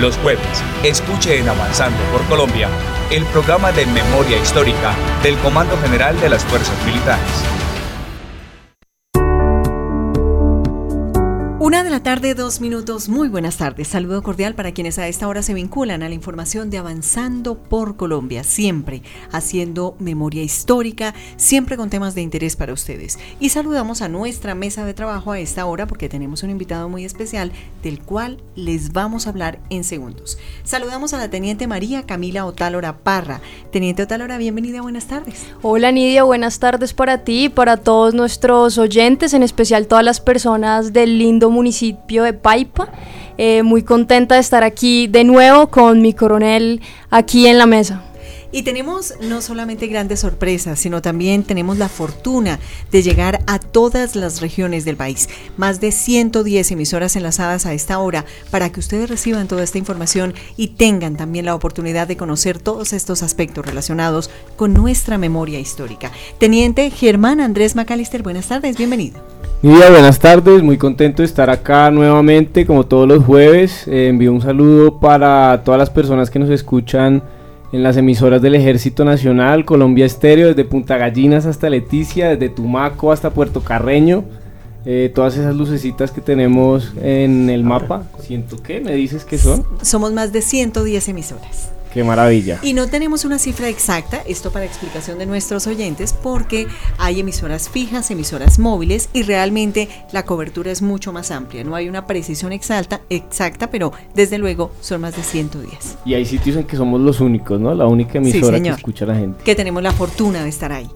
Los jueves, escuche en Avanzando por Colombia el programa de memoria histórica del Comando General de las Fuerzas Militares. La tarde, dos minutos. Muy buenas tardes. Saludo cordial para quienes a esta hora se vinculan a la información de Avanzando por Colombia. Siempre haciendo memoria histórica, siempre con temas de interés para ustedes. Y saludamos a nuestra mesa de trabajo a esta hora porque tenemos un invitado muy especial del cual les vamos a hablar en segundos. Saludamos a la teniente María Camila Otálora Parra. Teniente Otálora, bienvenida, buenas tardes. Hola Nidia, buenas tardes para ti y para todos nuestros oyentes, en especial todas las personas del lindo municipio de Paipa. Eh, muy contenta de estar aquí de nuevo con mi coronel aquí en la mesa. Y tenemos no solamente grandes sorpresas, sino también tenemos la fortuna de llegar a todas las regiones del país. Más de 110 emisoras enlazadas a esta hora para que ustedes reciban toda esta información y tengan también la oportunidad de conocer todos estos aspectos relacionados con nuestra memoria histórica. Teniente Germán Andrés Macalister, buenas tardes, bienvenido. Nidia, buenas tardes, muy contento de estar acá nuevamente como todos los jueves. Eh, envío un saludo para todas las personas que nos escuchan en las emisoras del Ejército Nacional, Colombia Estéreo, desde Punta Gallinas hasta Leticia, desde Tumaco hasta Puerto Carreño. Eh, todas esas lucecitas que tenemos en el mapa, siento que me dices que son. Somos más de 110 emisoras. Qué maravilla. Y no tenemos una cifra exacta, esto para explicación de nuestros oyentes, porque hay emisoras fijas, emisoras móviles y realmente la cobertura es mucho más amplia. No hay una precisión exacta, exacta pero desde luego son más de 110. Y hay sitios en que somos los únicos, ¿no? La única emisora que escucha a la gente. Que tenemos la fortuna de estar ahí.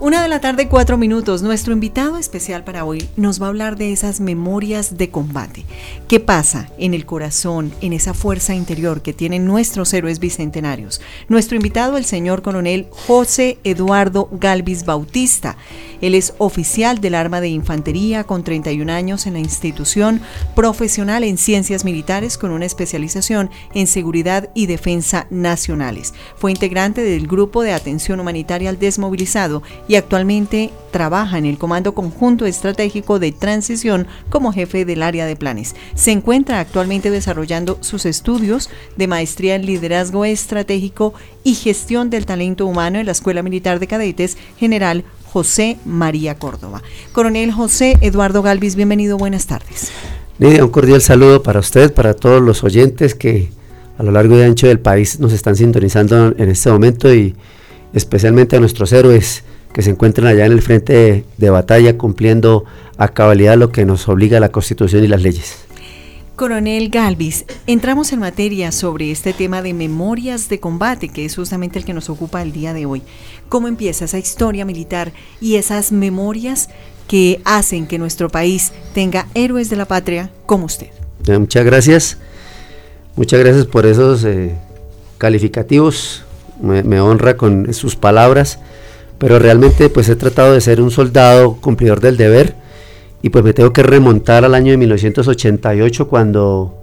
Una de la tarde, cuatro minutos. Nuestro invitado especial para hoy nos va a hablar de esas memorias de combate. ¿Qué pasa en el corazón, en esa fuerza interior que tienen nuestros héroes bicentenarios? Nuestro invitado, el señor coronel José Eduardo Galvis Bautista. Él es oficial del Arma de Infantería con 31 años en la institución, profesional en ciencias militares con una especialización en seguridad y defensa nacionales. Fue integrante del Grupo de Atención Humanitaria al Desmovilizado y actualmente trabaja en el Comando Conjunto Estratégico de Transición como jefe del área de planes. Se encuentra actualmente desarrollando sus estudios de maestría en liderazgo estratégico y gestión del talento humano en la Escuela Militar de Cadetes General José María Córdoba. Coronel José Eduardo Galvis, bienvenido, buenas tardes. Un cordial saludo para usted, para todos los oyentes que a lo largo y ancho del país nos están sintonizando en este momento y especialmente a nuestros héroes que se encuentran allá en el frente de, batalla cumpliendo a cabalidad lo que nos obliga la Constitución y las leyes. Coronel Galvis, entramos en materia sobre este tema de memorias de combate, que es justamente el que nos ocupa el día de hoy. ¿Cómo empieza esa historia militar y esas memorias que hacen que nuestro país tenga héroes de la patria como usted? muchas gracias. Muchas gracias por esos eh, calificativos. Me, honra con sus palabras. Pero realmente pues he tratado de ser un soldado cumplidor del deber y pues me tengo que remontar al año de 1988 cuando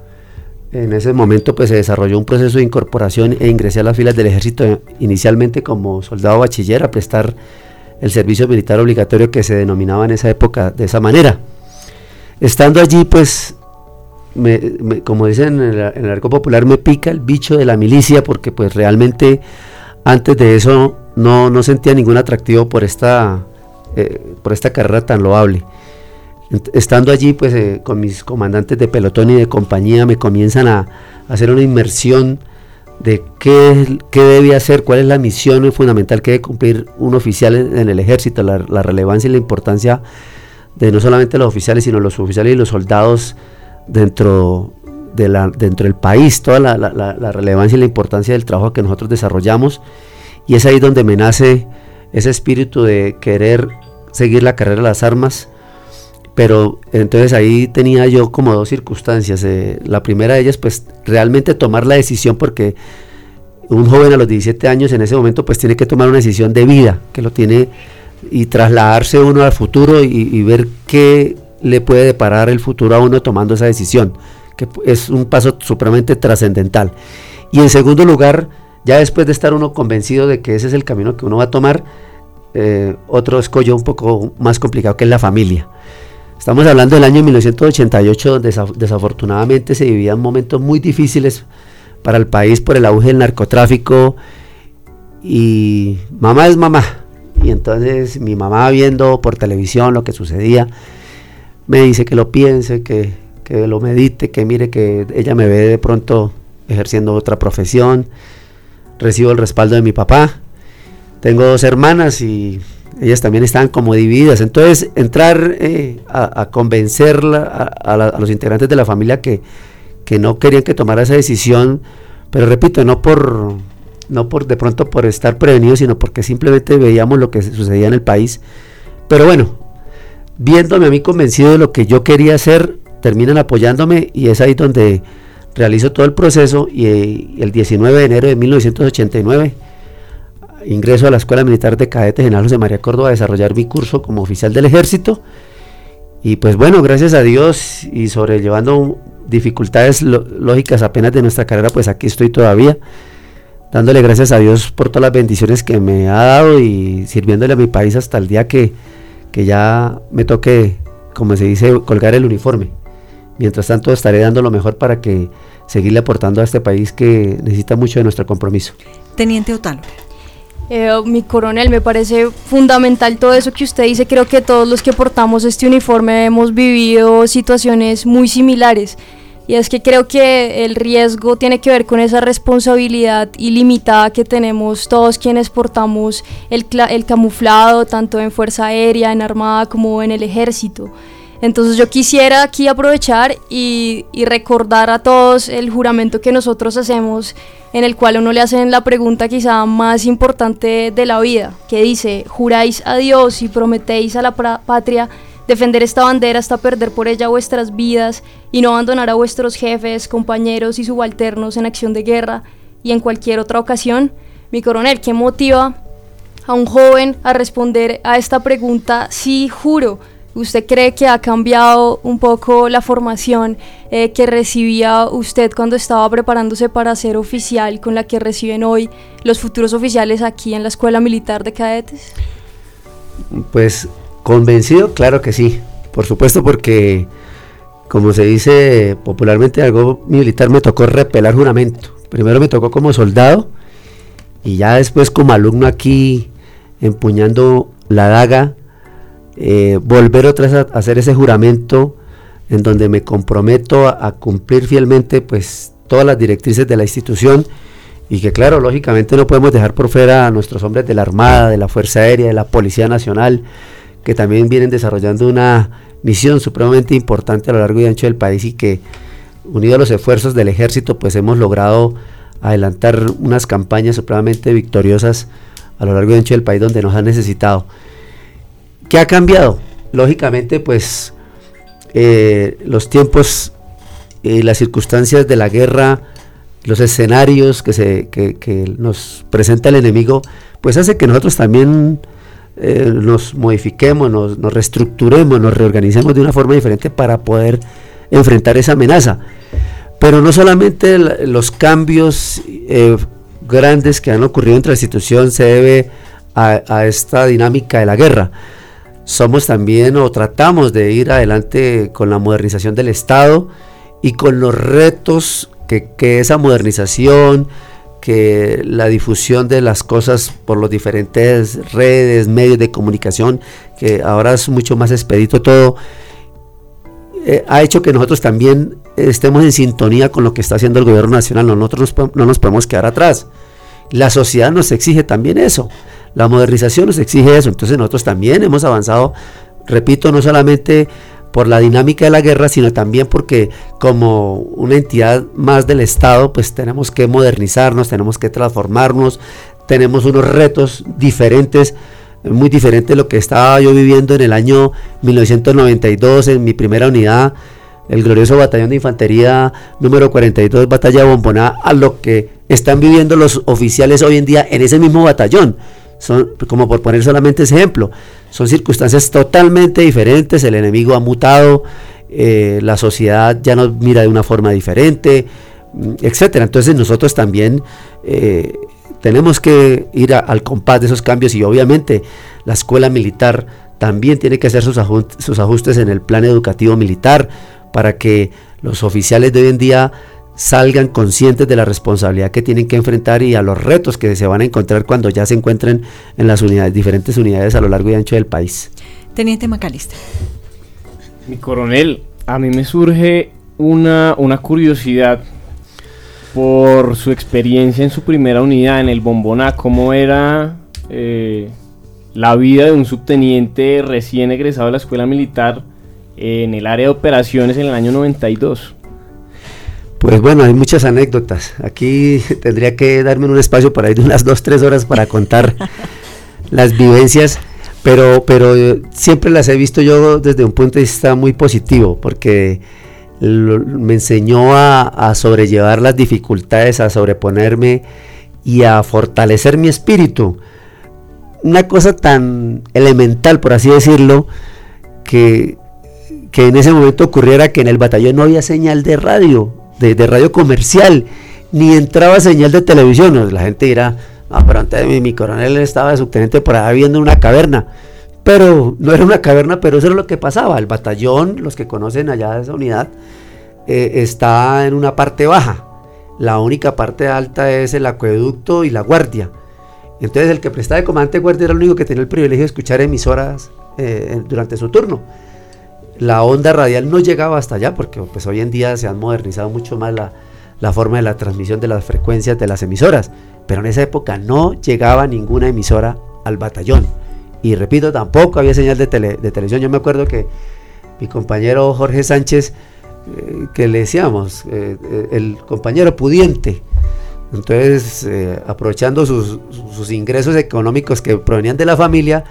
en ese momento pues se desarrolló un proceso de incorporación e ingresé a las filas del ejército inicialmente como soldado bachiller a prestar el servicio militar obligatorio que se denominaba en esa época de esa manera. Estando allí pues como dicen en el, en el arco popular me pica el bicho de la milicia porque pues realmente antes de eso no, no sentía ningún atractivo por esta, eh, por esta carrera tan loable. Estando allí, pues eh, con mis comandantes de pelotón y de compañía, me comienzan a, hacer una inmersión de qué, qué, debe hacer, cuál es la misión fundamental que debe cumplir un oficial en, el ejército, la, relevancia y la importancia de no solamente los oficiales, sino los oficiales y los soldados dentro, del país, toda la, la, relevancia y la importancia del trabajo que nosotros desarrollamos. Y es ahí donde me nace ese espíritu de querer seguir la carrera de las armas pero entonces ahí tenía yo como dos circunstancias. Eh, la primera de ellas, pues realmente tomar la decisión porque un joven a los 17 años en ese momento pues tiene que tomar una decisión de vida, que lo tiene y trasladarse uno al futuro y, ver qué le puede deparar el futuro a uno tomando esa decisión, que es un paso supremamente trascendental. Y en segundo lugar, ya después de estar uno convencido de que ese es el camino que uno va a tomar, eh, otro escollo un poco más complicado que es la familia Estamos hablando del año 1988, donde desafortunadamente se vivían momentos muy difíciles para el país por el auge del narcotráfico. Y mamá es mamá. Y entonces mi mamá viendo por televisión lo que sucedía, me dice que lo piense, que, que lo medite, que mire que ella me ve de pronto ejerciendo otra profesión. Recibo el respaldo de mi papá. Tengo dos hermanas y ellas también estaban como divididas. Entonces, entrar eh, a, convencer a, los integrantes de la familia que, que, no querían que tomara esa decisión, pero repito, no por, no por de pronto por estar prevenidos, sino porque simplemente veíamos lo que sucedía en el país. Pero bueno, viéndome a mí convencido de lo que yo quería hacer, terminan apoyándome y es ahí donde realizo todo el proceso y eh, el 19 de enero de 1989 ingreso a la Escuela Militar de Cadetes General José María Córdoba a desarrollar mi curso como oficial del ejército. Y pues bueno, gracias a Dios y sobrellevando dificultades lógicas apenas de nuestra carrera, pues aquí estoy todavía, dándole gracias a Dios por todas las bendiciones que me ha dado y sirviéndole a mi país hasta el día que, que ya me toque, como se dice, colgar el uniforme. Mientras tanto estaré dando lo mejor para que seguirle aportando a este país que necesita mucho de nuestro compromiso. Teniente Otalo. Eh, mi coronel, me parece fundamental todo eso que usted dice. Creo que todos los que portamos este uniforme hemos vivido situaciones muy similares. Y es que creo que el riesgo tiene que ver con esa responsabilidad ilimitada que tenemos todos quienes portamos el, el camuflado, tanto en Fuerza Aérea, en Armada como en el Ejército. Entonces yo quisiera aquí aprovechar y, recordar a todos el juramento que nosotros hacemos, en el cual uno le hacen la pregunta quizá más importante de la vida, que dice, juráis a Dios y prometéis a la patria defender esta bandera hasta perder por ella vuestras vidas y no abandonar a vuestros jefes, compañeros y subalternos en acción de guerra y en cualquier otra ocasión. Mi coronel, ¿qué motiva a un joven a responder a esta pregunta? Sí, juro ¿Usted cree que ha cambiado un poco la formación eh, que recibía usted cuando estaba preparándose para ser oficial con la que reciben hoy los futuros oficiales aquí en la Escuela Militar de Cadetes? Pues convencido, claro que sí. Por supuesto porque, como se dice popularmente, algo militar me tocó repelar juramento. Primero me tocó como soldado y ya después como alumno aquí empuñando la daga eh, volver otra vez a hacer ese juramento en donde me comprometo a, cumplir fielmente pues todas las directrices de la institución y que claro, lógicamente no podemos dejar por fuera a nuestros hombres de la Armada, de la Fuerza Aérea, de la Policía Nacional, que también vienen desarrollando una misión supremamente importante a lo largo y ancho del país y que unido a los esfuerzos del ejército pues hemos logrado adelantar unas campañas supremamente victoriosas a lo largo y ancho del país donde nos han necesitado. ¿Qué ha cambiado? Lógicamente, pues eh, los tiempos y las circunstancias de la guerra, los escenarios que, se, nos presenta el enemigo, pues hace que nosotros también eh, nos modifiquemos, nos, reestructuremos, nos reorganicemos de una forma diferente para poder enfrentar esa amenaza. Pero no solamente los cambios eh, grandes que han ocurrido entre la institución se debe a esta dinámica de la guerra, somos también o tratamos de ir adelante con la modernización del Estado y con los retos que, esa modernización, que la difusión de las cosas por las diferentes redes, medios de comunicación, que ahora es mucho más expedito todo, eh, ha hecho que nosotros también estemos en sintonía con lo que está haciendo el gobierno nacional. Nosotros no nos podemos quedar atrás. La sociedad nos exige también eso. La modernización nos exige eso, entonces nosotros también hemos avanzado, repito, no solamente por la dinámica de la guerra, sino también porque como una entidad más del Estado, pues tenemos que modernizarnos, tenemos que transformarnos, tenemos unos retos diferentes, muy diferentes de lo que estaba yo viviendo en el año 1992 en mi primera unidad, el glorioso batallón de infantería número 42, batalla Bomboná, a lo que están viviendo los oficiales hoy en día en ese mismo batallón son, como por poner solamente ese ejemplo, son circunstancias totalmente diferentes, el enemigo ha mutado, eh, la sociedad ya nos mira de una forma diferente, mm, etcétera. Entonces nosotros también eh, tenemos que ir al compás de esos cambios y obviamente la escuela militar también tiene que hacer sus, sus ajustes en el plan educativo militar para que los oficiales de hoy en día salgan conscientes de la responsabilidad que tienen que enfrentar y a los retos que se van a encontrar cuando ya se encuentren en las unidades, diferentes unidades a lo largo y ancho del país. Teniente Macalista. Mi coronel, a mí me surge una, una curiosidad por su experiencia en su primera unidad en el Bomboná, cómo era eh, la vida de un subteniente recién egresado de la escuela militar en el área de operaciones en el año 92. Pues bueno, hay muchas anécdotas. Aquí tendría que darme un espacio para ir de unas dos, tres horas para contar las vivencias, pero, pero siempre las he visto yo desde un punto de vista muy positivo, porque me enseñó a, sobrellevar las dificultades, a sobreponerme y a fortalecer mi espíritu. Una cosa tan elemental, por así decirlo, que, que en ese momento ocurriera que en el batallón no había señal de radio, de, radio comercial, ni entraba señal de televisión. La gente dirá, ah, pero antes mi, mi coronel estaba de subteniente por ahí viendo una caverna. Pero no era una caverna, pero eso era lo que pasaba. El batallón, los que conocen allá de esa unidad, eh, está en una parte baja. La única parte alta es el acueducto y la guardia. Entonces el que prestaba de comandante de guardia era el único que tenía el privilegio de escuchar emisoras eh, durante su turno la onda radial no llegaba hasta allá porque pues hoy en día se han modernizado mucho más la, forma de la transmisión de las frecuencias de las emisoras, pero en esa época no llegaba ninguna emisora al batallón. Y repito, tampoco había señal de, de televisión. Yo me acuerdo que mi compañero Jorge Sánchez, eh, que le decíamos, eh, eh, el compañero pudiente, entonces aprovechando sus, sus ingresos económicos que provenían de la familia,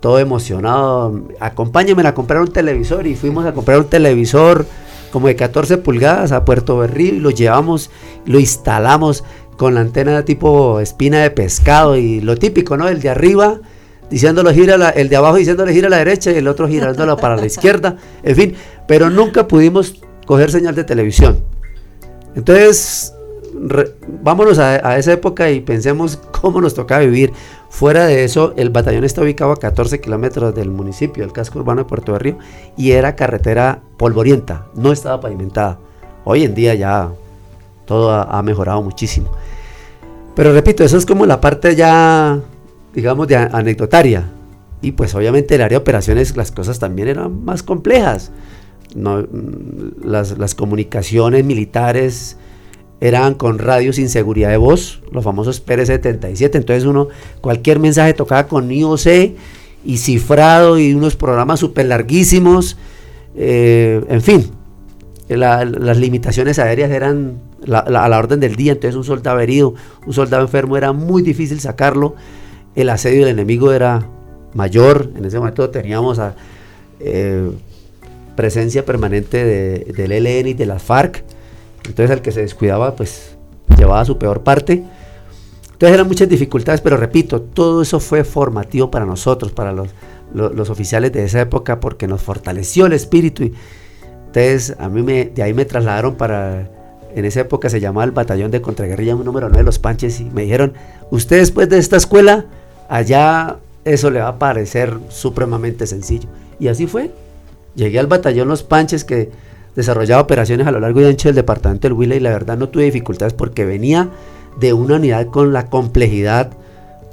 todo emocionado, acompáñenme a comprar un televisor y fuimos a comprar un televisor como de 14 pulgadas a Puerto Berrío y lo llevamos, lo instalamos con la antena tipo espina de pescado y lo típico, ¿no? El de arriba diciéndolo gira, el de abajo diciéndole gira a la derecha y el otro girándolo para la izquierda, en fin, pero nunca pudimos coger señal de televisión. Entonces, vámonos a, esa época y pensemos cómo nos tocaba vivir. Fuera de eso, el batallón está ubicado a 14 kilómetros del municipio, del casco urbano de Puerto de Río, y era carretera polvorienta, no estaba pavimentada. Hoy en día ya todo ha, mejorado muchísimo. Pero repito, eso es como la parte ya, digamos, de anecdotaria. Y pues obviamente el área de operaciones las cosas también eran más complejas. Las, las comunicaciones militares eran con radio sin seguridad de voz, los famosos PR-77. Entonces uno, cualquier mensaje tocaba con IOC y cifrado y unos programas súper larguísimos. Eh, en fin, las limitaciones aéreas eran a la orden del día. Entonces un soldado herido, un soldado enfermo era muy difícil sacarlo. El asedio del enemigo era mayor. En ese momento teníamos eh, presencia permanente del ELN y de las FARC entonces el que se descuidaba, pues llevaba su peor parte. Entonces eran muchas dificultades, pero repito, todo eso fue formativo para nosotros, para los, los, oficiales de esa época, porque nos fortaleció el espíritu. Y, entonces a mí me, de ahí me trasladaron para, en esa época se llamaba el batallón de contraguerrilla número 9 de los Panches y me dijeron, usted después de esta escuela, allá eso le va a parecer supremamente sencillo. Y así fue. Llegué al batallón Los Panches que desarrollaba operaciones a lo largo y ancho del departamento del Huila y la verdad no tuve dificultades porque venía de una unidad con la complejidad,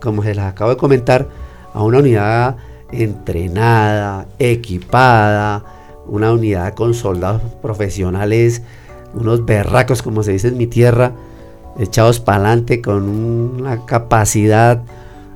como se las acabo de comentar, a una unidad entrenada, equipada, una unidad con soldados profesionales, unos berracos, como se dice en mi tierra, echados para adelante con una capacidad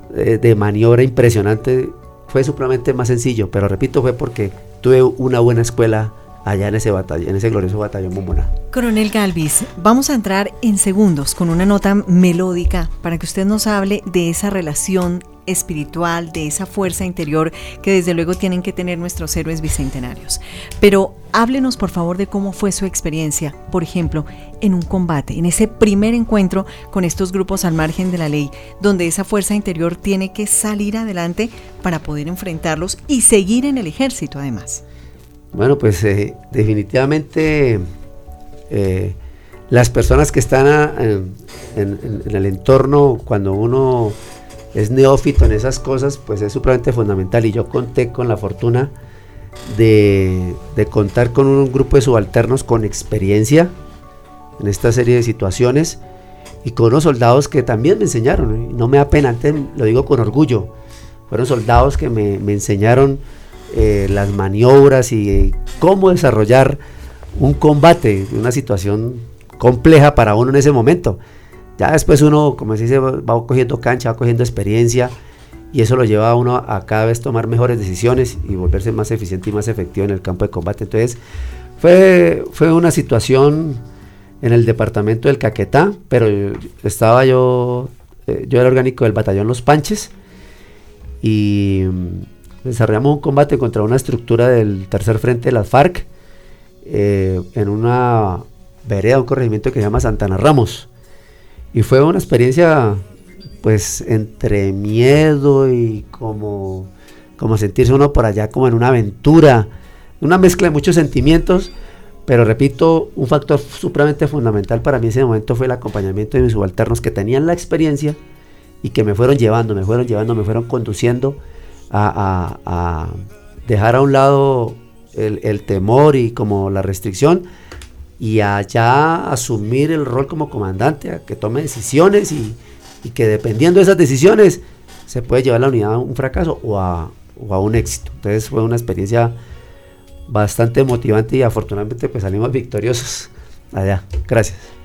de, de maniobra impresionante. Fue supremamente más sencillo, pero repito, fue porque tuve una buena escuela allá en ese batallón, en ese glorioso batallón Momona. Coronel Galvis, vamos a entrar en segundos con una nota melódica para que usted nos hable de esa relación espiritual, de esa fuerza interior que desde luego tienen que tener nuestros héroes bicentenarios. Pero háblenos por favor de cómo fue su experiencia, por ejemplo, en un combate, en ese primer encuentro con estos grupos al margen de la ley, donde esa fuerza interior tiene que salir adelante para poder enfrentarlos y seguir en el ejército además. Bueno, pues eh, definitivamente eh, las personas que están en, el entorno, cuando uno es neófito en esas cosas, pues es supremamente fundamental. Y yo conté con la fortuna de, contar con un grupo de subalternos con experiencia en esta serie de situaciones y con unos soldados que también me enseñaron, no me da pena, antes lo digo con orgullo, fueron soldados que me enseñaron eh, las maniobras y cómo desarrollar un combate, una situación compleja para uno en ese momento. Ya después uno, como se dice, va cogiendo cancha, va cogiendo experiencia y eso lo lleva a uno a cada vez tomar mejores decisiones y volverse más eficiente y más efectivo en el campo de combate. Entonces fue, fue una situación en el departamento del Caquetá, pero estaba yo, eh, yo era orgánico del batallón Los Panches y desarrollamos un combate contra una estructura del tercer frente de las FARC eh, en una vereda, un corregimiento que se llama Santana Ramos. Y fue una experiencia pues entre miedo y como, como sentirse uno por allá como en una aventura, una mezcla de muchos sentimientos pero repito, un factor supremamente fundamental para mí en ese momento fue el acompañamiento de mis subalternos que tenían la experiencia y que me fueron llevando, me fueron llevando, me fueron conduciendo a, dejar a un lado el, temor y como la restricción y a ya asumir el rol como comandante, a que tome decisiones y, que dependiendo de esas decisiones se puede llevar la unidad a un fracaso o a, o a un éxito. Entonces fue una experiencia bastante motivante y afortunadamente pues salimos victoriosos allá. Gracias.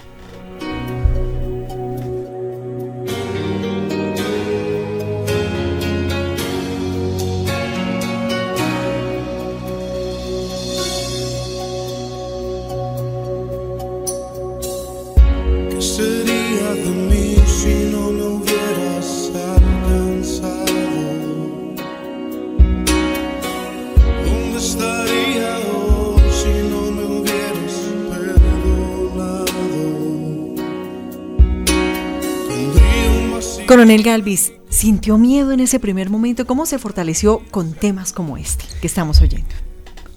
Coronel Galvis, ¿sintió miedo en ese primer momento? ¿Cómo se fortaleció con temas como este que estamos oyendo?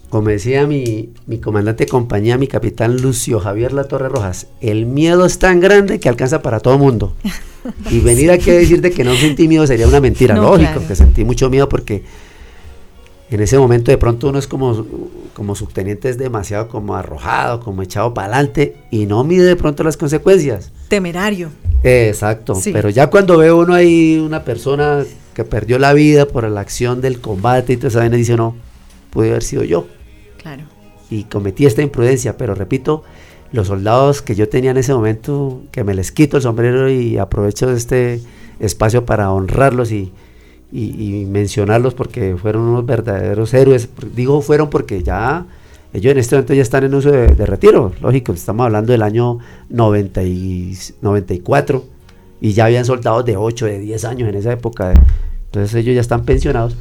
Como decía mi, comandante de compañía, mi capitán Lucio Javier La Torre Rojas, el miedo es tan grande que alcanza para todo mundo. Y venir aquí a decirte que no sentí miedo sería una mentira. Lógico que sentí mucho miedo porque en ese momento de pronto uno es como, como subteniente, es demasiado como arrojado, como echado para adelante y no mide de pronto las consecuencias. Temerario. Exacto, pero ya cuando veo uno ahí, una persona que perdió la vida por la acción del combate y todo eso, dice, no, puede haber sido yo. Claro. Y cometí esta imprudencia, pero repito, los soldados que yo tenía en ese momento, que me les quito el sombrero y aprovecho este espacio para honrarlos y, y mencionarlos porque fueron unos verdaderos héroes. Digo fueron porque ya ellos en este momento ya están en uso de, retiro, lógico, estamos hablando del año 90 y 94 y ya habían soldados de 8, de 10 años en esa época, entonces ellos ya están pensionados.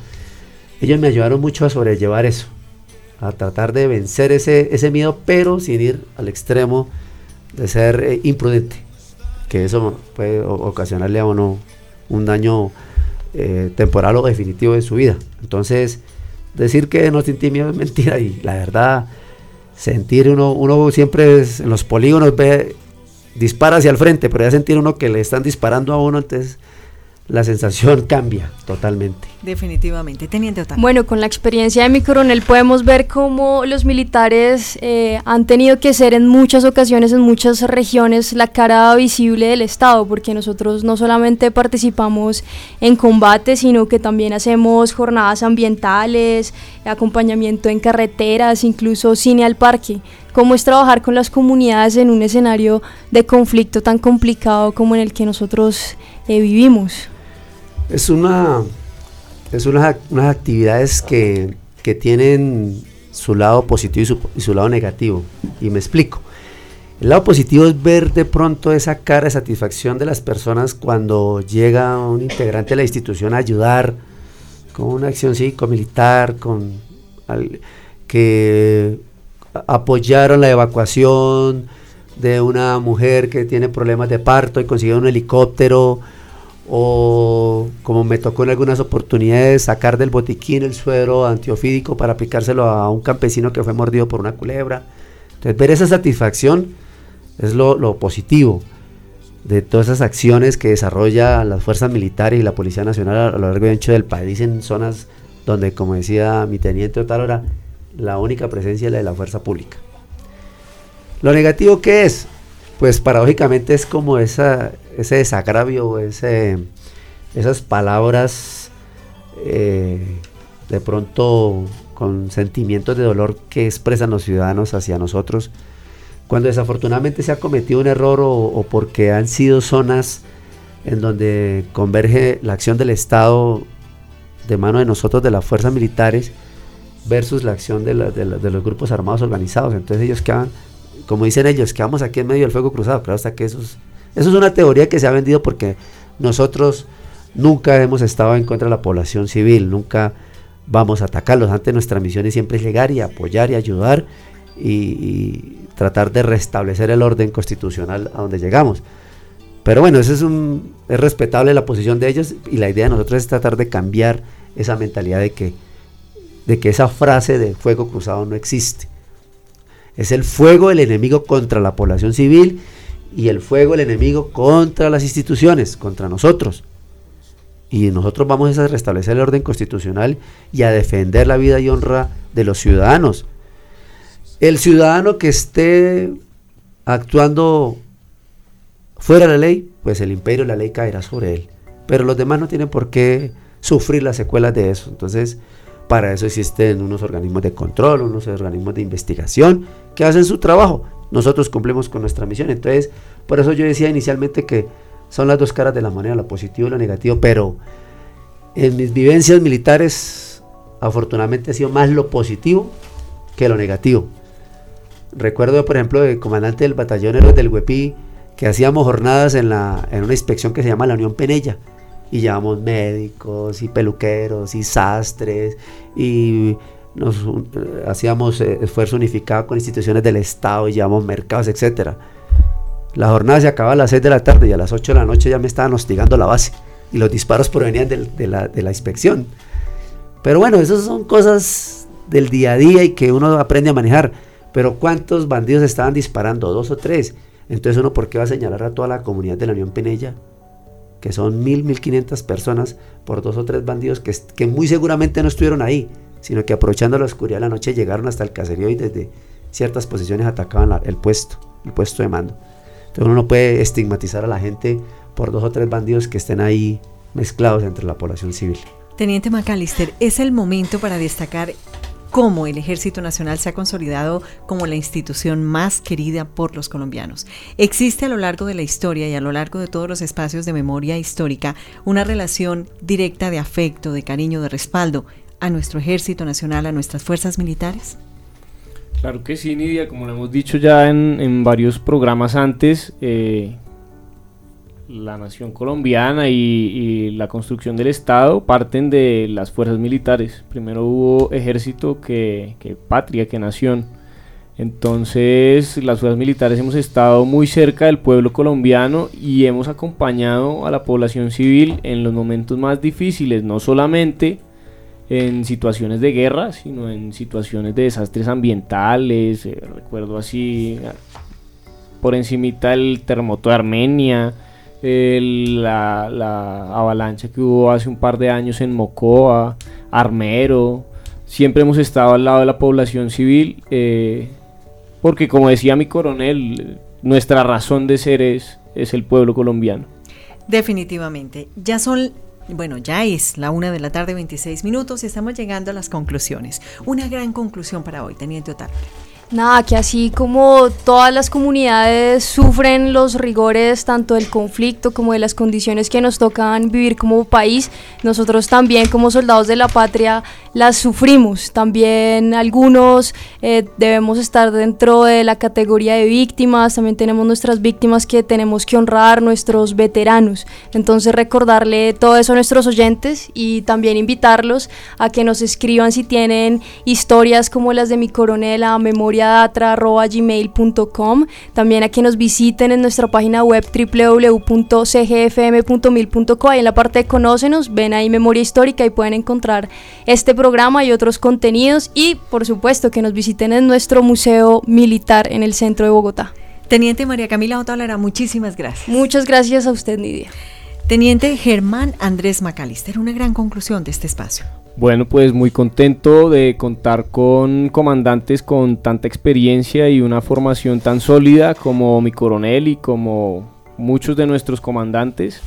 Ellos me ayudaron mucho a sobrellevar eso, a tratar de vencer ese, ese miedo, pero sin ir al extremo de ser eh, imprudente, que eso puede ocasionarle a uno un daño eh, temporal o definitivo en su vida. Entonces, decir que no sentí miedo es mentira y la verdad, sentir uno, uno siempre en los polígonos ve, dispara hacia el frente, pero ya sentir uno que le están disparando a uno, entonces la sensación cambia totalmente. Definitivamente. Teniente Otávio. Bueno, con la experiencia de mi coronel podemos ver cómo los militares eh, han tenido que ser en muchas ocasiones, en muchas regiones, la cara visible del Estado, porque nosotros no solamente participamos en combate, sino que también hacemos jornadas ambientales, acompañamiento en carreteras, incluso cine al parque. ¿Cómo es trabajar con las comunidades en un escenario de conflicto tan complicado como en el que nosotros eh, vivimos? Es una, es unas actividades que, tienen su lado positivo y su, lado negativo. Y me explico. El lado positivo es ver de pronto esa cara de satisfacción de las personas cuando llega un integrante de la institución a ayudar con una acción cívico-militar, con que apoyaron la evacuación de una mujer que tiene problemas de parto y consiguió un helicóptero o como me tocó en algunas oportunidades sacar del botiquín el suero antiofídico para aplicárselo a un campesino que fue mordido por una culebra. Entonces ver esa satisfacción es lo, positivo. de todas esas acciones que desarrolla las fuerzas militares y la Policía Nacional a, lo largo y ancho del país en zonas donde, como decía mi teniente Otalora, la única presencia es la de la fuerza pública. Lo negativo que es, pues paradójicamente es como esa, ese desagravio, ese, esas palabras eh, de pronto con sentimientos de dolor que expresan los ciudadanos hacia nosotros, cuando desafortunadamente se ha cometido un error o, porque han sido zonas en donde converge la acción del Estado de mano de nosotros, de las fuerzas militares, versus la acción de, los grupos armados organizados. Entonces ellos quedan, como dicen ellos, quedamos aquí en medio del fuego cruzado. Claro, hasta que eso es, eso es una teoría que se ha vendido porque nosotros nunca hemos estado en contra de la población civil, nunca vamos a atacarlos. Antes nuestra misión es siempre llegar y apoyar y ayudar y, tratar de restablecer el orden constitucional a donde llegamos. Pero bueno, eso es, un, es respetable la posición de ellos y la idea de nosotros es tratar de cambiar esa mentalidad de que, de que esa frase de fuego cruzado no existe. Es el fuego del enemigo contra la población civil y el fuego del enemigo contra las instituciones, contra nosotros. Y nosotros vamos a restablecer el orden constitucional y a defender la vida y honra de los ciudadanos. El ciudadano que esté actuando fuera de la ley, pues el imperio de la ley caerá sobre él. Pero los demás no tienen por qué sufrir las secuelas de eso. Entonces, para eso existen unos organismos de control, unos organismos de investigación que hacen su trabajo. Nosotros cumplimos con nuestra misión. Entonces, por eso yo decía inicialmente que son las dos caras de la moneda, lo positivo y lo negativo, pero en mis vivencias militares afortunadamente ha sido más lo positivo que lo negativo. Recuerdo, por ejemplo, el comandante del batallón Héroes del Huepí, que hacíamos jornadas en, la, en una inspección que se llama la Unión Penella, y llevamos médicos y peluqueros y sastres, y nos eh, hacíamos eh, esfuerzo unificado con instituciones del Estado, llevamos mercados, etcétera la jornada se acaba a las 6 de la tarde y a las 8 de la noche ya me estaban hostigando la base y los disparos provenían de, la, de la inspección. Pero bueno, esas son cosas del día a día y que uno aprende a manejar. Pero ¿cuántos bandidos estaban disparando? ¿Dos o tres? Entonces uno, ¿por qué va a señalar a toda la comunidad de la Unión Penella? Que son mil, mil quinientas personas por dos o tres bandidos que, que muy seguramente no estuvieron ahí, sino que aprovechando la oscuridad de la noche llegaron hasta el caserío y desde ciertas posiciones atacaban el puesto, el puesto de mando uno no puede estigmatizar a la gente por dos o tres bandidos que estén ahí mezclados entre la población civil. Teniente McAllister, es el momento para destacar cómo el Ejército Nacional se ha consolidado como la institución más querida por los colombianos. Existe a lo largo de la historia y a lo largo de todos los espacios de memoria histórica una relación directa de afecto, de cariño, de respaldo a nuestro Ejército Nacional, a nuestras fuerzas militares. Claro que sí, Nidia, como lo hemos dicho ya en, varios programas antes, eh, la nación colombiana y, la construcción del Estado parten de las fuerzas militares. Primero hubo ejército que, que patria, que nación. Entonces las fuerzas militares hemos estado muy cerca del pueblo colombiano y hemos acompañado a la población civil en los momentos más difíciles, no solamente en situaciones de guerra, sino en situaciones de desastres ambientales. Eh, recuerdo así por encimita el terremoto de Armenia, la, avalancha que hubo hace un par de años en Mocoa, Armero. Siempre hemos estado al lado de la población civil, eh, porque como decía mi coronel, nuestra razón de ser es, es el pueblo colombiano. Definitivamente. Ya son bueno, ya es la una de la tarde, 26 minutos, y estamos llegando a las conclusiones. Una gran conclusión para hoy, Teniente Otario. Nada, que así como todas las comunidades sufren los rigores tanto del conflicto como de las condiciones que nos tocan vivir como país, nosotros también como soldados de la patria las sufrimos. También algunos eh, debemos estar dentro de la categoría de víctimas, también tenemos nuestras víctimas que tenemos que honrar, nuestros veteranos. Entonces recordarle todo eso a nuestros oyentes y también invitarlos a que nos escriban si tienen historias como las de mi coronel a memoria gmail.com También a que nos visiten en nuestra página web www.cgfm.mil.co. Ahí en la parte de Conócenos ven ahí Memoria Histórica y pueden encontrar este programa y otros contenidos. Y por supuesto que nos visiten en nuestro Museo Militar en el centro de Bogotá. Teniente María Camila Otalera, muchísimas gracias. Muchas gracias a usted, Nidia. Teniente Germán Andrés Macalister, una gran conclusión de este espacio. Bueno, pues muy contento de contar con comandantes con tanta experiencia y una formación tan sólida como mi coronel y como muchos de nuestros comandantes.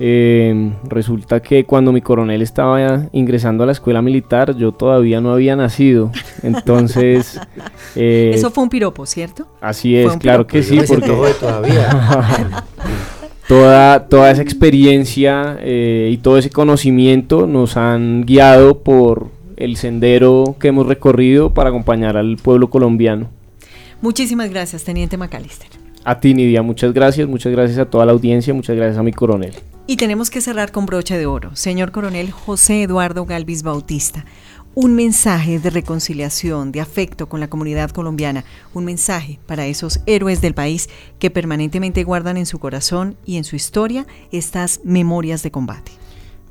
Eh, resulta que cuando mi coronel estaba ingresando a la escuela militar, yo todavía no había nacido. Entonces. Eh, Eso fue un piropo, ¿cierto? Así es, claro que sí, porque. todavía. toda, toda esa experiencia eh, y todo ese conocimiento nos han guiado por el sendero que hemos recorrido para acompañar al pueblo colombiano. Muchísimas gracias, Teniente Macalister. A ti, Nidia, muchas gracias, muchas gracias a toda la audiencia, muchas gracias a mi coronel. Y tenemos que cerrar con broche de oro. Señor coronel José Eduardo Galvis Bautista, un mensaje de reconciliación, de afecto con la comunidad colombiana, un mensaje para esos héroes del país que permanentemente guardan en su corazón y en su historia estas memorias de combate.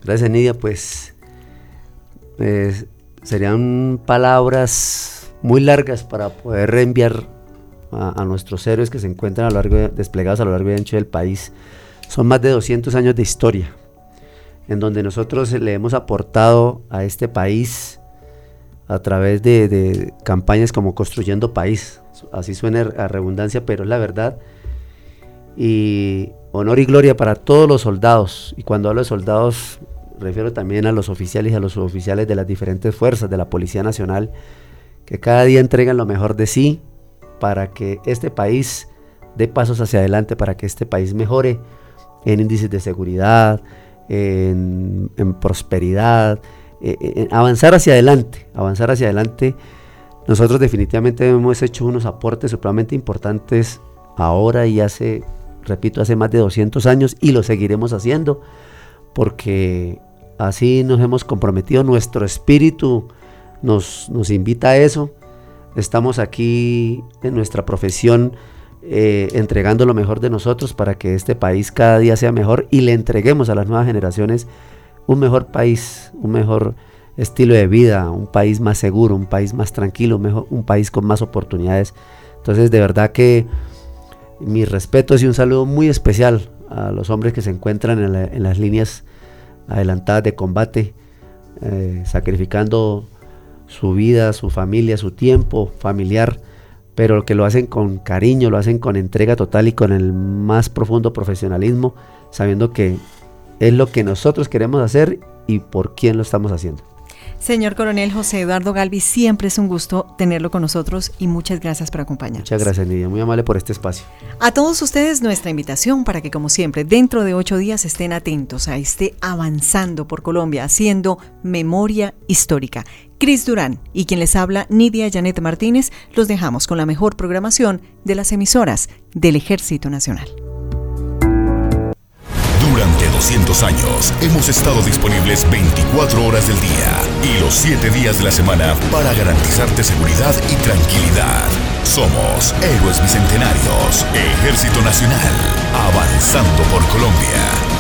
Gracias, Nidia. Pues eh, serían palabras muy largas para poder reenviar a, nuestros héroes que se encuentran a lo largo desplegados a lo largo y ancho del país son más de 200 años de historia, en donde nosotros le hemos aportado a este país a través de, campañas como Construyendo País. Así suena a redundancia, pero es la verdad. Y honor y gloria para todos los soldados. Y cuando hablo de soldados, refiero también a los oficiales y a los oficiales de las diferentes fuerzas de la Policía Nacional, que cada día entregan lo mejor de sí para que este país dé pasos hacia adelante, para que este país mejore en índices de seguridad, en, prosperidad, eh, eh, en avanzar hacia adelante, avanzar hacia adelante. Nosotros definitivamente hemos hecho unos aportes supremamente importantes ahora y hace, repito, hace más de 200 años y lo seguiremos haciendo porque así nos hemos comprometido, nuestro espíritu nos, nos invita a eso. Estamos aquí en nuestra profesión eh, entregando lo mejor de nosotros para que este país cada día sea mejor y le entreguemos a las nuevas generaciones un mejor país, un mejor estilo de vida, un país más seguro, un país más tranquilo, mejor, un país con más oportunidades. Entonces, de verdad que mis respetos y un saludo muy especial a los hombres que se encuentran en, las líneas adelantadas de combate, eh, sacrificando su vida, su familia, su tiempo familiar pero que lo hacen con cariño, lo hacen con entrega total y con el más profundo profesionalismo, sabiendo que es lo que nosotros queremos hacer y por quién lo estamos haciendo. Señor Coronel José Eduardo Galvi, siempre es un gusto tenerlo con nosotros y muchas gracias por acompañarnos. Muchas gracias, Nidia. Muy amable por este espacio. A todos ustedes nuestra invitación para que, como siempre, dentro de ocho días estén atentos a este Avanzando por Colombia, haciendo memoria histórica. Cris Durán y quien les habla, Nidia Janet Martínez, los dejamos con la mejor programación de las emisoras del Ejército Nacional. Durante 200 años hemos estado disponibles 24 horas del día y los 7 días de la semana para garantizarte seguridad y tranquilidad. Somos Héroes Bicentenarios, Ejército Nacional, avanzando por Colombia.